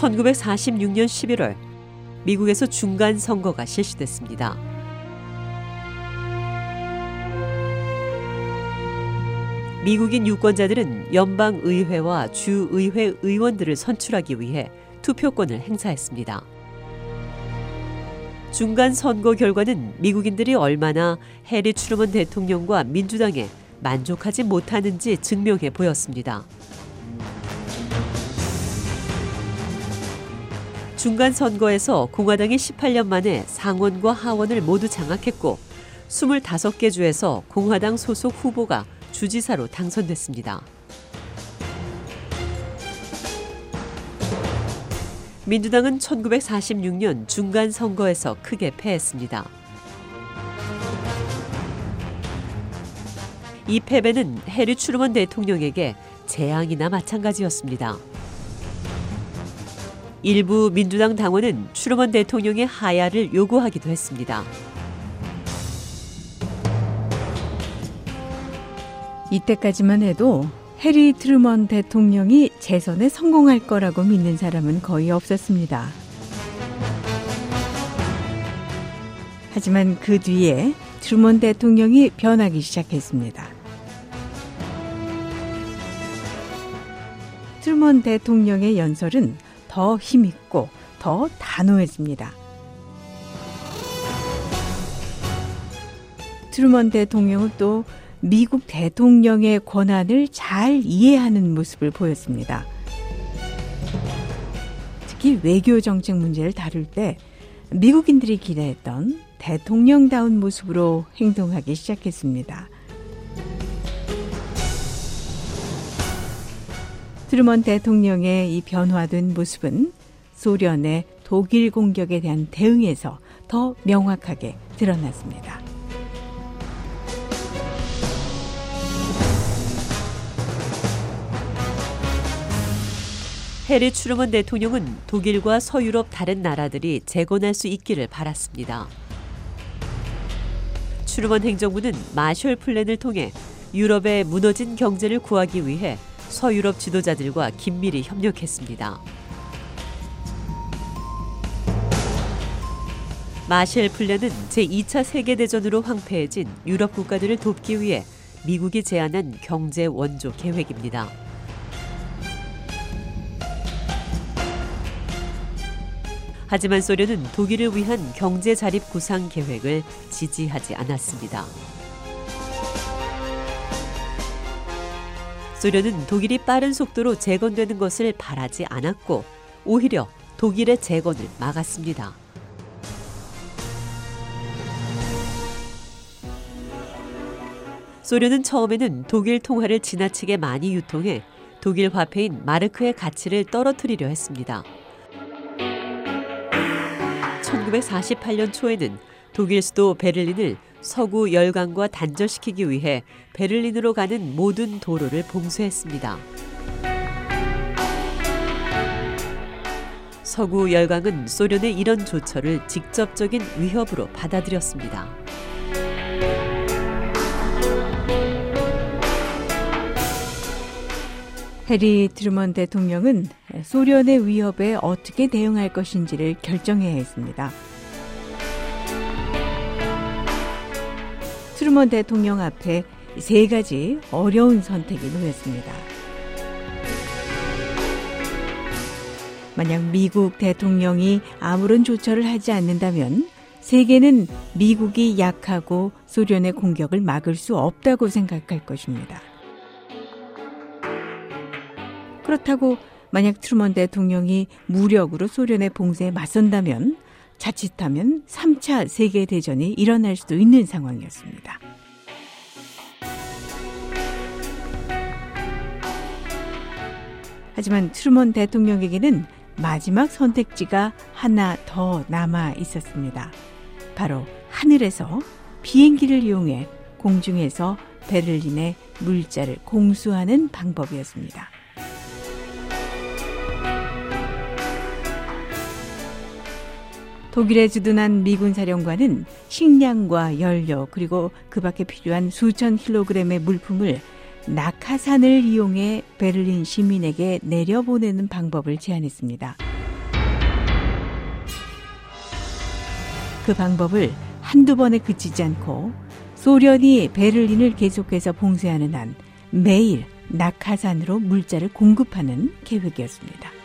(1946년 11월) 미국에서 중간 선거가 실시됐습니다. 미국인 유권자들은 연방 의회와 주 의회 의원들을 선출하기 위해 투표권을 행사했습니다. 중간 선거 결과는 미국인들이 얼마나 해리 트루먼 대통령과 민주당에 만족하지 못하는지 증명해 보였습니다. 중간 선거에서 공화당이 18년 만에 상원과 하원을 모두 장악했고 25개 주에서 공화당 소속 후보가 주지사로 당선됐습니다. 민주당은 1946년 중간 선거에서 크게 패했습니다. 이 패배는 해리 추르먼 대통령에게 재앙이나 마찬가지였습니다. 일부 민주당 당원은 트루먼 대통령의 하야를 요구하기도 했습니다. 이때까지만 해도 해리 트루먼 대통령이 재선에 성공할 거라고 믿는 사람은 거의 없었습니다. 하지만 그 뒤에 트루먼 대통령이 변하기 시작했습니다. 트루먼 대통령의 연설은 더 힘있고 더 단호해집니다. 트루먼 대통령은 또 미국 대통령의 권한을 잘 이해하는 모습을 보였습니다. 특히 외교 정책 문제를 다룰 때 미국인들이 기대했던 대통령다운 모습으로 행동하기 시작했습니다. 트루먼 대통령의 이 변화된 모습은 소련의 독일 공격에 대한 대응에서 더 명확하게 드러났습니다. 해리 트루먼 대통령은 독일과 서유럽 다른 나라들이 재건할 수 있기를 바랐습니다. 트루먼 행정부는 마셜 플랜을 통해 유럽의 무너진 경제를 구하기 위해 서유럽 지도자들과 긴밀히 협력했습니다. 마셜 플랜은 제2차 세계대전으로 황폐해진 유럽 국가들을 돕기 위해 미국이 제안한 경제 원조 계획입니다. 하지만 소련은 독일을 위한 경제 자립 구상 계획을 지지하지 않았습니다. 소련은 독일이 빠른 속도로 재건되는 것을 바라지 않았고 오히려 독일의 재건을 막았습니다. 소련은 처음에는 독일 통화를 지나치게 많이 유통해 독일 화폐인 마르크의 가치를 떨어뜨리려 했습니다. 1948년 초에는 독일 수도 베를린을 서구 열강과 단절시키기 위해 베를린으로 가는 모든 도로를 봉쇄했습니다. 서구 열강은 소련의 이런 조처를 직접적인 위협으로 받아들였습니다. 해리 트루먼 대통령은 소련의 위협에 어떻게 대응할 것인지를 결정해야 했습니다. 트루먼 대통령 앞에 세 가지 어려운 선택이 놓였습니다. 만약 미국 대통령이 아무런 조처를 하지 않는다면 세계는 미국이 약하고 소련의 공격을 막을 수 없다고 생각할 것입니다. 그렇다고 만약 트루먼 대통령이 무력으로 소련의 봉쇄에 맞선다면 자칫하면 3차 세계대전이 일어날 수도 있는 상황이었습니다. 하지만 트루먼 대통령에게는 마지막 선택지가 하나 더 남아 있었습니다. 바로 하늘에서 비행기를 이용해 공중에서 베를린의 물자를 공수하는 방법이었습니다. 독일에 주둔한 미군 사령관은 식량과 연료 그리고 그 밖에 필요한 수천 킬로그램의 물품을 낙하산을 이용해 베를린 시민에게 내려보내는 방법을 제안했습니다. 그 방법을 한두 번에 그치지 않고 소련이 베를린을 계속해서 봉쇄하는 한 매일 낙하산으로 물자를 공급하는 계획이었습니다.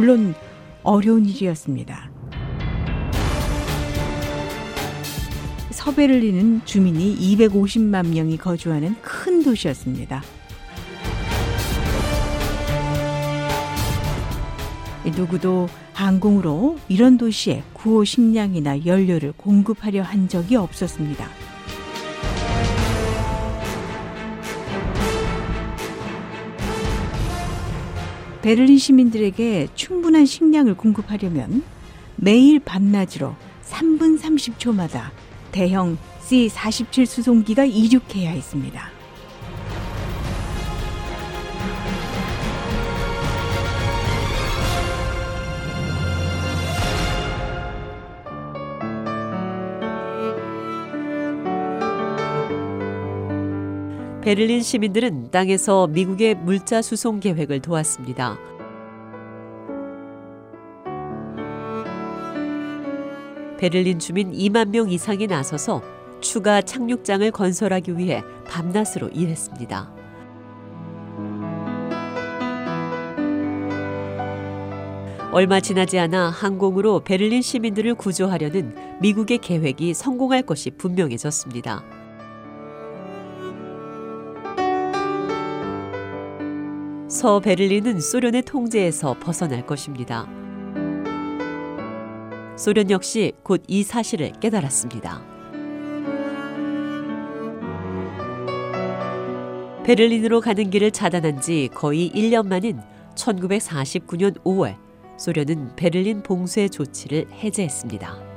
물론 어려운 일이었습니다. 서베를린은 주민이 250만 명이 거주하는 큰 도시였습니다. 누구도 항공으로 이런 도시에 구호 식량이나 연료를 공급하려 한 적이 없었습니다. 베를린 시민들에게 충분한 식량을 공급하려면 매일 밤낮으로 3분 30초마다 대형 C-47 수송기가 이륙해야 했습니다. 베를린 시민들은 땅에서 미국의 물자 수송 계획을 도왔습니다. 베를린 주민 2만 명 이상이 나서서 추가 착륙장을 건설하기 위해 밤낮으로 일했습니다. 얼마 지나지 않아 항공으로 베를린 시민들을 구조하려는 미국의 계획이 성공할 것이 분명해졌습니다. 서베를린은 소련의 통제에서 벗어날 것입니다. 소련 역시 곧 이 사실을 깨달았습니다. 베를린으로 가는 길을 차단한 지 거의 1년 만인 1949년 5월 소련은 베를린 봉쇄 조치를 해제했습니다.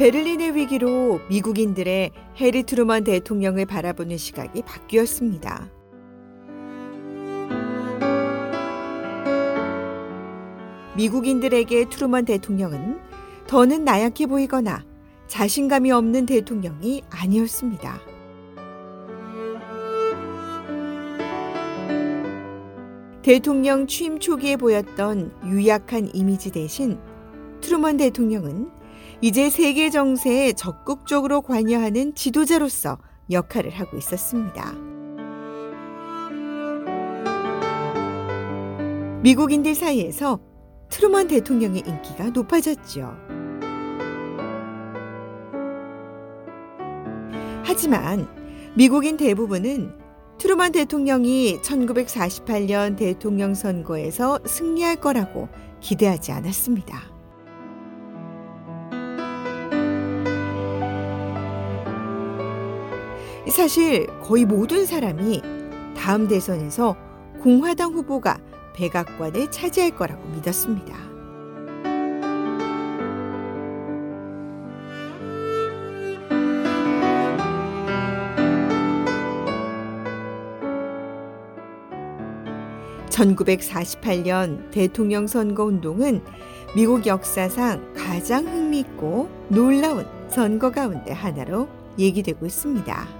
베를린의 위기로 미국인들의 해리 트루먼 대통령을 바라보는 시각이 바뀌었습니다. 미국인들에게 트루먼 대통령은 더는 나약해 보이거나 자신감이 없는 대통령이 아니었습니다. 대통령 취임 초기에 보였던 유약한 이미지 대신 트루먼 대통령은 이제 세계 정세에 적극적으로 관여하는 지도자로서 역할을 하고 있었습니다. 미국인들 사이에서 트루먼 대통령의 인기가 높아졌죠. 하지만 미국인 대부분은 트루먼 대통령이 1948년 대통령 선거에서 승리할 거라고 기대하지 않았습니다. 사실 거의 모든 사람이 다음 대선에서 공화당 후보가 백악관을 차지할 거라고 믿었습니다. (1948년) 대통령 선거 운동은 미국 역사상 가장 흥미있고 놀라운 선거 가운데 하나로 얘기되고 있습니다.